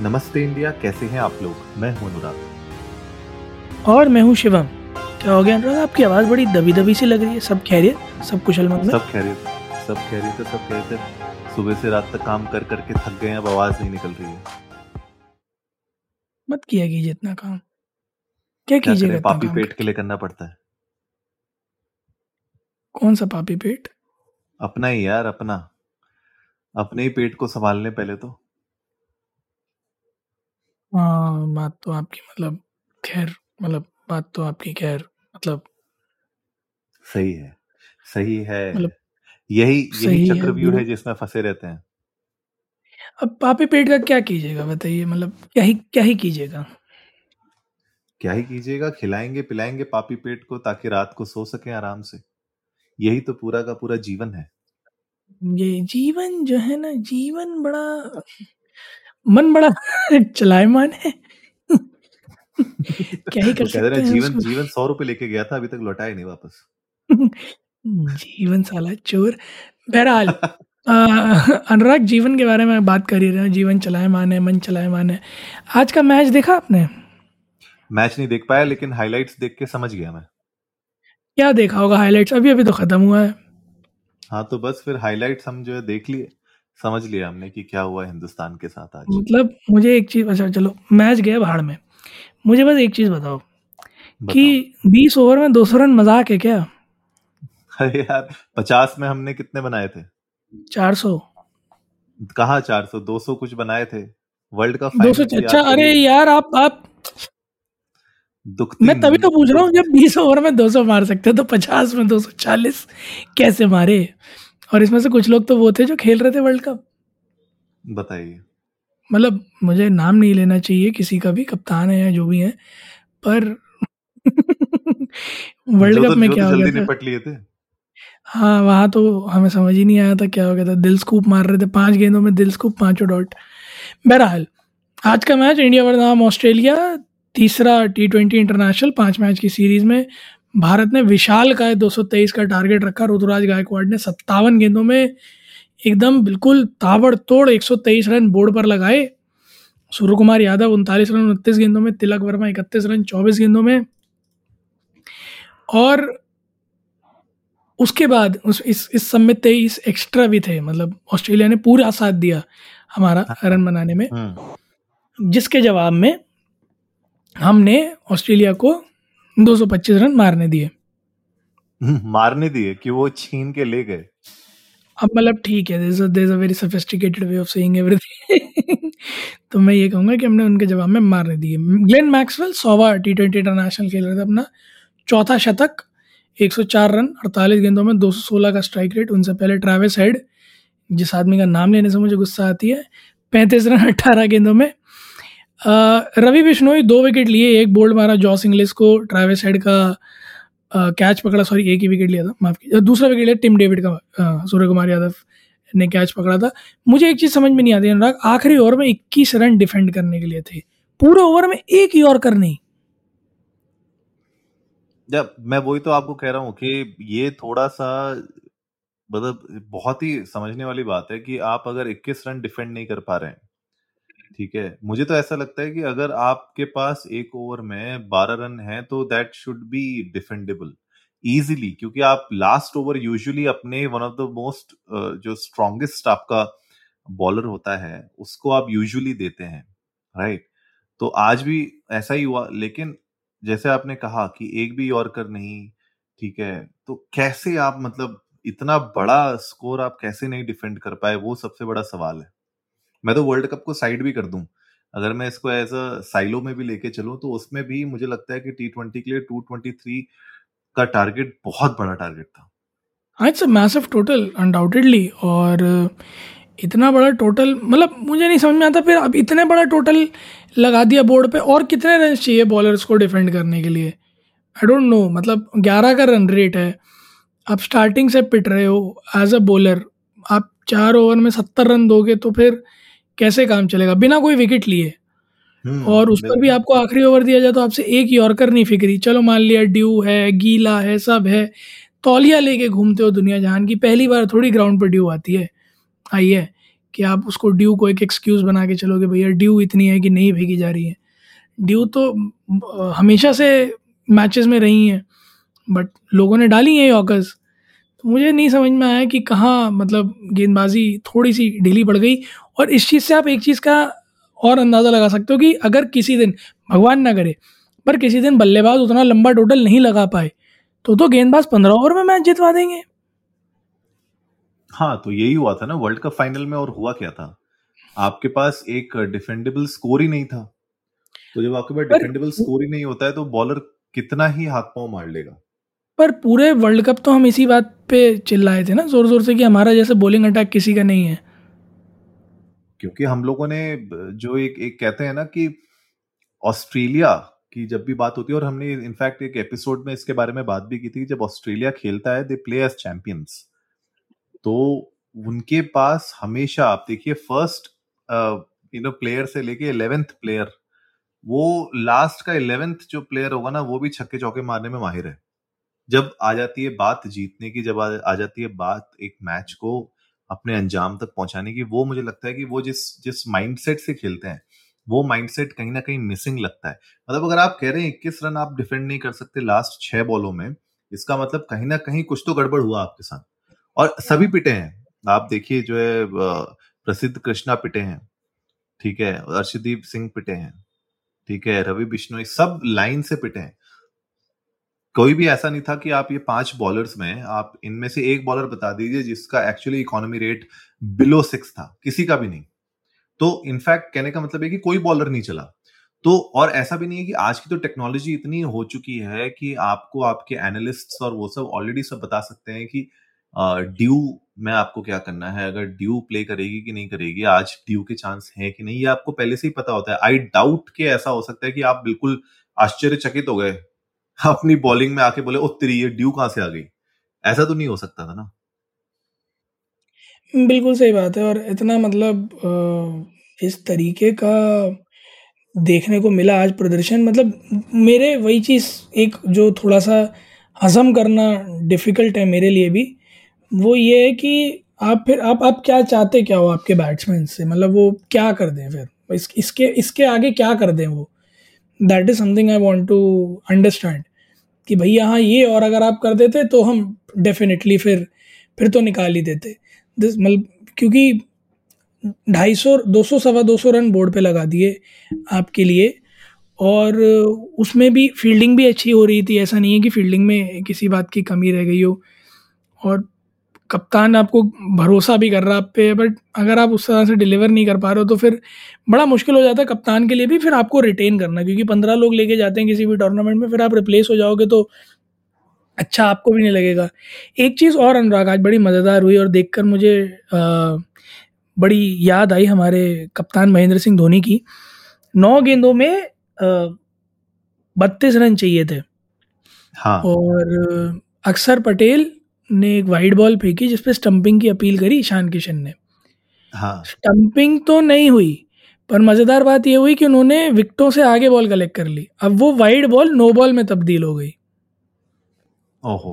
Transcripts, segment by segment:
नमस्ते इंडिया कैसे हैं आप लोग? मैं हूँ अनुराग। और मैं हूँ शिवम। क्या हो गया अनुराग? आपकी आवाज़ बड़ी दबी दबी सी लग रही है। सब खैरियत? सब कुशल मंगल सब थे सब रहे थे सब कह रहे सुबह से रात तक काम कर करके थक गए अब आवाज़ नहीं निकल रही है। मत किया कीजिए इतना काम। क्या क्या कीजिएगा पापी पेट के लिए करना पड़ता है। कौन सा पापी पेट? अपना ही यार अपना। अपने ही पेट को संभालने पहले तो। हाँ बात तो आपकी मतलब खैर मतलब बात तो आपकी खैर मतलब सही है सही है। मतलब यही यही सही है चक्रव्यूह बुरा है जिसमें फंसे रहते हैं। अब पापी पेट का क्या कीजिएगा बताइए मतलब क्या ही क्या ही कीजिएगा? क्या ही कीजिएगा खिलाएँगे पिलाएँगे पापी पेट को ताकि रात को सो सके आराम से। यही तो पूरा का पूरा जीवन है। ये जीवन जो है ना जीवन बड़ा मन बड़ा चलायमान है। क्या ही तो कर रहे सकते हैं हैं जीवन जीवन सौ रुपए लेके गया था अभी तक लौटाया नहीं वापस। जीवन साला चोर। बहरहाल अनुराग जीवन के बारे में बात कर ही रहे हैं। जीवन चलायमान है मन चलायमान है। आज का मैच देखा आपने? मैच नहीं देख पाया लेकिन हाइलाइट्स देख के समझ गया मैं। क्या देखा होगा हाइलाइट्स? अभी अभी तो खत्म हुआ है। हाँ तो बस फिर हाइलाइट्स हम जो है देख लिए। समझ लिया हमने कि क्या हुआ हिंदुस्तान के साथ आज। मतलब मुझे एक चीज़ अच्छा चलो मैच गया भाड़ में। मुझे बस एक चीज़ बताओ बताओ। कि 20 ओवर में 200 रन मज़ाक है क्या? अरे यार पचास में हमने कितने बनाए थे? 400 कहाँ चार सौ? दो सौ कुछ बनाए थे। वर्ल्ड कप 200 फाइनल की अच्छा अरे यार आप आप मैं तभी तो पूछ रहा हूँ जब 20 ओवर में 200 मार सकते हैं तो 50 में 240 कैसे मारे? और इसमें से कुछ लोग तो वो थे जो खेल रहे थे वर्ल्ड कप। बताइए। मतलब मुझे नाम नहीं लेना चाहिए किसी का भी कप्तान है या जो भी है पर वर्ल्ड कप तो में क्या तो हो गया था? थे। हाँ वहाँ तो हमें समझ ही नहीं आया था क्या हो गया था। दिल स्कूप मार रहे थे पाँच गेंदों में दिल स्कूप पाँचों डॉट। बहरहाल आज का मैच इंडिया बनाम ऑस्ट्रेलिया तीसरा टी ट्वेंटी इंटरनेशनल पाँच मैच की सीरीज़ में भारत ने विशाल का 223 का टारगेट रखा ऋतुराज गायकवाड़ ने सत्तावन गेंदों में एकदम बिल्कुल ताबड़तोड़ 123 रन बोर्ड पर लगाए। सूर्य कुमार यादव उनतालीस रन उनतीस गेंदों में तिलक वर्मा इकतीस रन चौबीस गेंदों में। और उसके बाद उस इस इस सब में तेईस एक्स्ट्रा भी थे मतलब ऑस्ट्रेलिया ने पूरा साथ दिया हमारा रन बनाने में। हम्म जिसके जवाब में हमने ऑस्ट्रेलिया को 225 रन मारने दिए। हम्म, मारने दिए कि वो छीन के ले गए। अब मतलब ठीक है there is a very sophisticated way of saying everything तो मैं ये कहूँगा कि हमने उनके जवाब में मारने दिए। ग्लेन मैक्सवेल सौवा टी ट्वेंटी इंटरनेशनल खेल रहे थे अपना। चौथा शतक 104 रन 48 गेंदों में 216 का स्ट्राइक रेट उनसे पहले ट्रैविस हेड जिस आदमी का नाम लेने से मुझे गुस्सा आती है पैंतीस रन 18 गेंदों में रवि बिश्नोई दो विकेट लिए, एक बोल्ड मारा जॉस इंग्लिस को, ट्रैविस हेड का कैच पकड़ा, सॉरी, एक ही विकेट लिया था, माफ़ कीजिए, दूसरा विकेट लिया टिम डेविड का सूर्य कुमार यादव ने कैच पकड़ा था। मुझे एक चीज़ समझ में नहीं आती अनुराग, आखिरी ओवर में 21 रन डिफेंड करने के लिए थे, पूरे ओवर में एक ही यॉर्कर नहीं। जब मैं वही तो आपको कह रहा हूँ कि ये थोड़ा सा मतलब बहुत ही समझने वाली बात है कि आप अगर 21 रन डिफेंड नहीं कर पा रहे हैं ठीक है। मुझे तो ऐसा लगता है कि अगर आपके पास एक ओवर में 12 रन है तो that should be defendable easily क्योंकि आप लास्ट ओवर यूजुअली अपने वन ऑफ़ द मोस्ट जो स्ट्रॉन्गेस्ट आपका बॉलर होता है, उसको आप यूजुअली देते हैं राइट तो आज भी ऐसा ही हुआ, लेकिन जैसे आपने कहा कि एक भी यॉर्कर नहीं, ठीक है तो कैसे आप मतलब इतना बड़ा स्कोर आप कैसे नहीं डिफेंड कर पाए, वो सबसे बड़ा सवाल है। मैं तो वर्ल्ड कप को साइड भी कर दूँ। अगर मैं इसको एज अ साइलो में भी लेके चलूँ तो उसमें भी मुझे लगता है कि टी ट्वेंटी के लिए टू ट्वेंटी थ्री का टारगेट बहुत बड़ा टारगेट था। It's a massive total undoubtedly और इतना बड़ा टोटल मतलब मुझे नहीं समझ में आता फिर अब इतने बड़ा टोटल लगा दिया बोर्ड पे और कितने रन चाहिए बॉलर्स को डिफेंड करने के लिए? आई डोंट नो मतलब 11 का रन रेट है। आप स्टार्टिंग से पिट रहे हो एज अ बॉलर आप चार ओवर में सत्तर रन दोगे तो फिर कैसे काम चलेगा? बिना कोई विकेट लिए। हम्म, और उस पर भी आपको आखिरी ओवर दिया जाए तो आपसे एक यॉर्कर नहीं फिक्री चलो मान लिया ड्यू है गीला है सब है तौलिया लेके घूमते हो दुनिया जहान की पहली बार थोड़ी ग्राउंड पर ड्यू आती है। आई है कि आप उसको ड्यू को एक एक्सक्यूज़ बना के चलोगे भैया ड्यू इतनी है कि नहीं भेगी जा रही है। ड्यू तो हमेशा से मैचेस में रही हैं बट लोगों ने डाली हैं यॉकर्स तो मुझे नहीं समझ में आया कि कहाँ मतलब गेंदबाजी थोड़ी सी ढीली पड़ गई और इस चीज़ से आप एक चीज़ का और अंदाज़ा लगा सकते हो कि अगर किसी दिन भगवान ना करे पर किसी दिन बल्लेबाज उतना लंबा टोटल नहीं लगा पाए तो तो गेंदबाज पंद्रह ओवर में मैच जितवा देंगे। हाँ तो यही हुआ था ना वर्ल्ड कप फाइनल में और हुआ क्या था? आपके पास एक डिफेंडेबल स्कोर ही नहीं था। तो जब आपके पास डिफेंडेबल स्कोर ही नहीं होता है तो बॉलर कितना ही हाथ पाँव मार लेगा। पर पूरे वर्ल्ड कप तो हम इसी बात पे चिल्लाए थे ना ज़ोर ज़ोर से कि हमारा जैसे बॉलिंग अटैक किसी का नहीं है। क्योंकि हम लोगों ने जो एक एक कहते हैं ना कि ऑस्ट्रेलिया की जब भी बात होती है और हमने इनफैक्ट एक एपिसोड में इसके बारे में बात भी की थी जब ऑस्ट्रेलिया खेलता है दे प्ले एज चैंपियंस तो उनके पास हमेशा आप देखिए फ़र्स्ट यू नो प्लेयर से लेके इलेवेंथ प्लेयर वो लास्ट का इलेवेंथ जो प्लेयर होगा ना वो भी छक्के चौके मारने में माहिर है। जब आ जाती है बात जीतने की जब आ, आ जाती है बात एक मैच को अपने अंजाम तक पहुँचाने की वो मुझे लगता है कि वो जिस जिस माइंडसेट से खेलते हैं वो माइंडसेट कहीं ना कहीं मिसिंग लगता है। मतलब अगर आप कह रहे हैं इक्कीस रन आप डिफेंड नहीं कर सकते लास्ट छह बॉलों में इसका मतलब कहीं ना कहीं कुछ तो गड़बड़ हुआ आपके साथ। और सभी पिटे हैं। आप देखिए जो है प्रसिद्ध कृष्णा पिटे हैं ठीक है अर्शदीप सिंह पिटे हैं ठीक है रवि बिश्नोई सब लाइन से पिटे हैं। कोई भी ऐसा नहीं था कि आप ये पाँच बॉलर्स में आप इनमें से एक बॉलर बता दीजिए जिसका actually economy rate below six था, किसी का भी नहीं। तो इनफैक्ट कहने का मतलब है कि कोई बॉलर नहीं चला। तो और ऐसा भी नहीं है कि आज की तो टेक्नोलॉजी इतनी हो चुकी है कि आपको आपके एनालिस्ट और वो सब ऑलरेडी सब बता सकते हैं कि ड्यू में आपको क्या करना है, अगर ड्यू प्ले करेगी कि नहीं करेगी, आज ड्यू के चांस है कि नहीं, ये आपको पहले से ही पता होता है। आई डाउट के ऐसा हो सकता है कि आप बिल्कुल आश्चर्यचकित हो गए। अपनी बॉलिंग में आके बोले ओ तेरी ये ड्यू कहाँ से आ गई? ऐसा तो नहीं हो सकता था ना? बिल्कुल सही बात है और इतना मतलब इस तरीके का देखने को मिला आज प्रदर्शन। मतलब मेरे वही चीज़ एक जो थोड़ा सा हजम करना डिफ़िकल्ट है मेरे लिए भी वो ये है कि आप फिर आप आप क्या चाहते क्या हो आपके बैट्समैन से? मतलब वो क्या कर दें फिर? इस, इसके इसके आगे क्या कर दें वो? That is something I want to understand कि भैया हाँ ये और अगर आप कर देते तो हम डेफिनेटली फिर फिर तो निकाल ही देते। दिस मतलब क्योंकि ढाई सौ, दो सौ, सवा दो सौ रन बोर्ड पे लगा दिए आपके लिए और उसमें भी फील्डिंग भी अच्छी हो रही थी। ऐसा नहीं है कि फील्डिंग में किसी बात की कमी रह गई हो। और कप्तान आपको भरोसा भी कर रहा है आप पे बट अगर आप उस तरह से डिलीवर नहीं कर पा रहे हो तो फिर बड़ा मुश्किल हो जाता है कप्तान के लिए भी फिर आपको रिटेन करना क्योंकि पंद्रह लोग लेके जाते हैं किसी भी टूर्नामेंट में फिर आप रिप्लेस हो जाओगे तो अच्छा आपको भी नहीं लगेगा। एक चीज़ और अनुराग आज बड़ी मज़ेदार हुई और देखकर मुझे आ, बड़ी याद आई हमारे कप्तान महेंद्र सिंह धोनी की। नौ गेंदों में बत्तीस रन चाहिए थे। हाँ। और अक्सर पटेल ने एक वाइड बॉल फेंकी जिसपे स्टंपिंग की अपील करी ईशान किशन ने। हाँ। स्टंपिंग तो नहीं हुई पर मज़ेदार बात यह हुई कि उन्होंने विकटों से आगे बॉल कलेक्ट कर ली। अब वो वाइड बॉल नो बॉल में तब्दील हो गई। ओहो।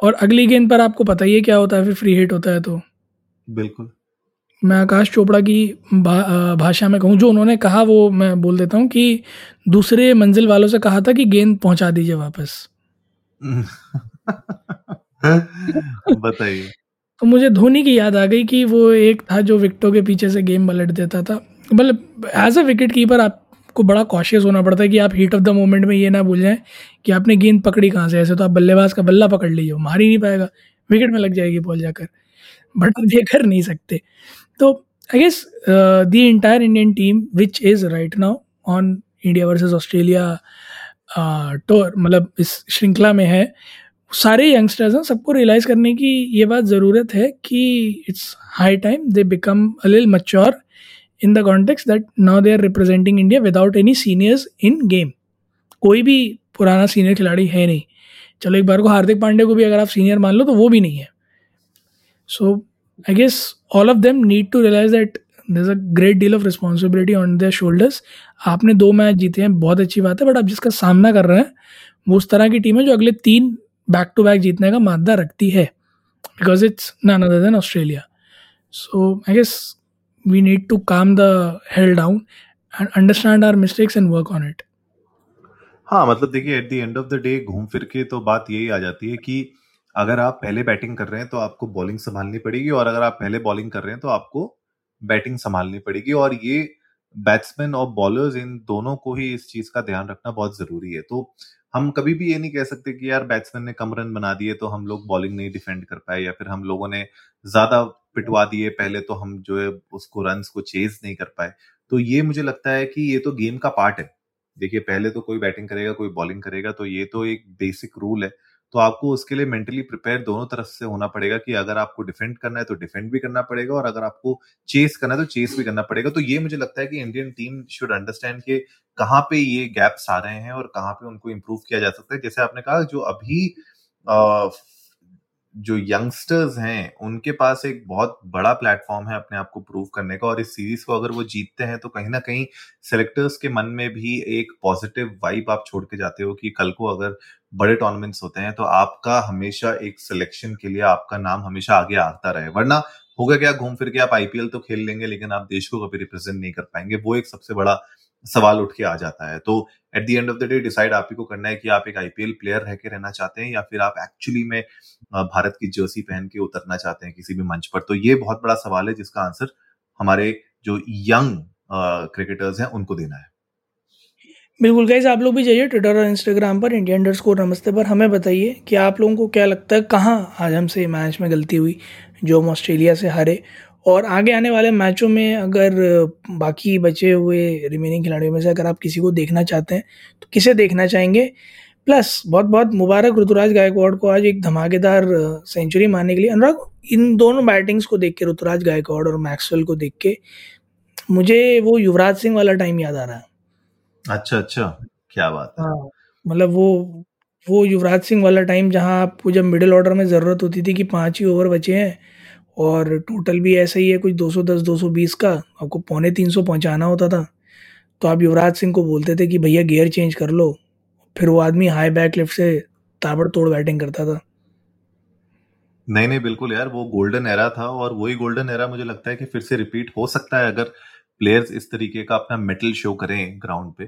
और अगली गेंद पर आपको पता ही है क्या होता है फिर फ्री हिट होता है तो। बिल्कुल। मैं आकाश चोपड़ा की भा, भाषा में कहूँ जो उन्होंने कहा वो मैं बोल देता हूँ कि दूसरे मंजिल वालों से कहा था कि गेंद पहुँचा दीजिए वापस। बताइए। तो मुझे धोनी की याद आ गई कि वो एक था जो विकेटों के पीछे से गेम पलट देता था। मतलब एज अ विकेट कीपर आपको बड़ा कॉशियस होना पड़ता है कि आप हीट ऑफ़ द मोमेंट में ये ना भूल जाएँ कि आपने गेंद पकड़ी कहाँ से। ऐसे तो आप बल्लेबाज का बल्ला पकड़ लीजिए मार ही नहीं पाएगा। विकेट में लग जाएगी बॉल जाकर। बट आप ये कर नहीं सकते। तो I guess the entire Indian team which is right now on India versus Australia tour मतलब इस श्रृंखला में है सारे यंगस्टर्स हैं, सबको रियलाइज़ करने की ये बात ज़रूरत है कि it's high time they become a lil mature in the context that now they are representing India without any seniors in game कोई भी पुराना सीनियर खिलाड़ी है नहीं। चलो एक बार को हार्दिक पांडे को भी अगर आप सीनियर मान लो तो वो भी नहीं है। So I guess all of them need to realise that there a great deal of responsibility on their shoulders आपने दो मैच जीते हैं, बहुत अच्छी बात है बट आप जिसका सामना कर रहे हैं, वो उस तरह की टीम है जो अगले तीन बैक टू बैक जीतने का मादा रखती है because it's none other than Australia so I guess we need to calm the hell down and understand our mistakes and work on it. हाँ मतलब देखिए at the end of the day घूम फिर के तो बात यही आ जाती है कि अगर आप पहले बैटिंग कर रहे हैं तो आपको बॉलिंग संभालनी पड़ेगी और अगर आप पहले बॉलिंग कर रहे हैं तो आपको बैटिंग संभालनी पड़ेगी और ये बैट्समैन और बॉलर्स इन दोनों को ही इस चीज़ का ध्यान रखना बहुत ज़रूरी है। तो हम कभी भी ये नहीं कह सकते कि यार बैट्समैन ने कम रन बना दिए तो हम लोग बॉलिंग नहीं डिफेंड कर पाए या फिर हम लोगों ने ज़्यादा पिटवा दिए पहले तो हम जो है उसको रन को चेज नहीं कर पाए। तो ये मुझे लगता है कि ये तो गेम का पार्ट है। देखिए, पहले तो कोई बैटिंग करेगा, कोई बॉलिंग करेगा तो ये तो एक बेसिक रूल है। तो आपको उसके लिए मेंटली प्रिपेयर दोनों तरफ़ से होना पड़ेगा कि अगर आपको डिफेंड करना है तो डिफेंड भी करना पड़ेगा और अगर आपको चेस करना है तो चेस भी करना पड़ेगा। तो ये मुझे लगता है कि इंडियन टीम शुड अंडरस्टैंड के कहाँ पे ये गैप्स आ रहे हैं और कहाँ पे उनको इम्प्रूव किया जा सकता है। जैसे आपने कहा, जो अभी जो यंगस्टर्स हैं, उनके पास एक बहुत बड़ा प्लेटफॉर्म है अपने आप को प्रूव करने का और इस सीरीज़ को अगर वो जीतते हैं तो कहीं ना कहीं सेलेक्टर्स के मन में भी एक पॉजिटिव वाइब आप छोड़ के जाते हो कि कल को अगर बड़े टूर्नामेंट्स होते हैं तो आपका हमेशा एक सिलेक्शन के लिए आपका नाम हमेशा आगे आता रहे। वरना होगा क्या घूम फिर के आप आईपीएल तो खेल लेंगे, लेकिन आप देश को कभी रिप्रेजेंट नहीं कर पाएँगे। वो एक सबसे बड़ा सवाल उठ के आ जाता है। तो at the end of the day decide आप ही को करना है कि आप एक आईपीएल प्लेयर रह के रहना चाहते हैं या फिर आप एक्चुअली में भारत की जर्सी पहन के उतरना चाहते हैं किसी भी मंच पर। तो ये बहुत बड़ा सवाल है जिसका आंसर हमारे जो यंग क्रिकेटर्स हैं उनको देना है। बिल्कुल गाइज़ आप लोग भी जाइए ट्विटर और इंस्टाग्राम पर इंडिया अंडर स्कोर नमस्ते पर। हमें बताइए कि आप लोगों को क्या लगता है कहाँ आज हमसे मैच में गलती हुई, जो हम ऑस्ट्रेलिया से हारे और आगे आने वाले मैचों में अगर बाकी बचे हुए रिमेनिंग खिलाड़ियों में से अगर आप किसी को देखना चाहते हैं तो किसे देखना चाहेंगे? प्लस बहुत बहुत मुबारक ऋतुराज गायकवाड़ को आज एक धमाकेदार सेंचुरी मारने के लिए। अनुराग इन दोनों बैटिंग्स को देख के ऋतुराज गायकवाड़ और मैक्सवेल को देख के मुझे वो युवराज सिंह वाला टाइम याद आ रहा है। अच्छा अच्छा। क्या बात है। हाँ मतलब वो वो युवराज सिंह वाला टाइम जहाँ आपको जब मिडिल ऑर्डर में ज़रूरत होती थी कि पाँच ही ओवर बचे हैं और टोटल भी ऐसा ही है, कुछ 210 220 का, आपको पौने तीन सौ पहुँचाना होता था। तो आप युवराज सिंह को बोलते थे कि भैया गियर चेंज कर लो। फिर वो आदमी हाई बैक लिफ्ट से ताबड़तोड़ बैटिंग करता था। नहीं नहीं, बिल्कुल यार, वो गोल्डन एरा था और वही गोल्डन एरा मुझे लगता है कि फिर से रिपीट हो सकता है अगर प्लेयर्स इस तरीके का अपना मेटल शो करें ग्राउंड पे।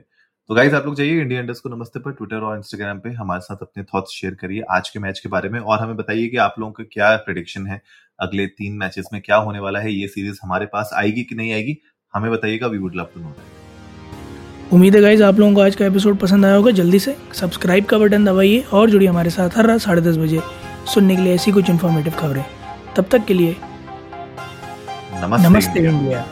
तो गाइज़ आप लोग जाइए इंडिया इंडस्ट को नमस्ते पर ट्विटर और इंस्टाग्राम पे, हमारे साथ अपने थॉट्स शेयर करिए आज के मैच के बारे में और हमें बताइए कि आप लोगों का क्या प्रिडिक्शन है। अगले तीन मैचेस में क्या होने वाला है ये सीरीज़ हमारे पास आएगी कि नहीं आएगी हमें बताइएगा we would love to know उम्मीद है गाइज़ आप लोगों को आज का एपिसोड पसंद आया होगा। जल्दी से सब्सक्राइब का बटन दबाइए और जुड़िए हमारे साथ हर रात साढ़े दस बजे सुनने के लिए ऐसी कुछ इन्फॉर्मेटिव खबरें। तब तक के लिए नमस्ते, नमस्ते इंडिया।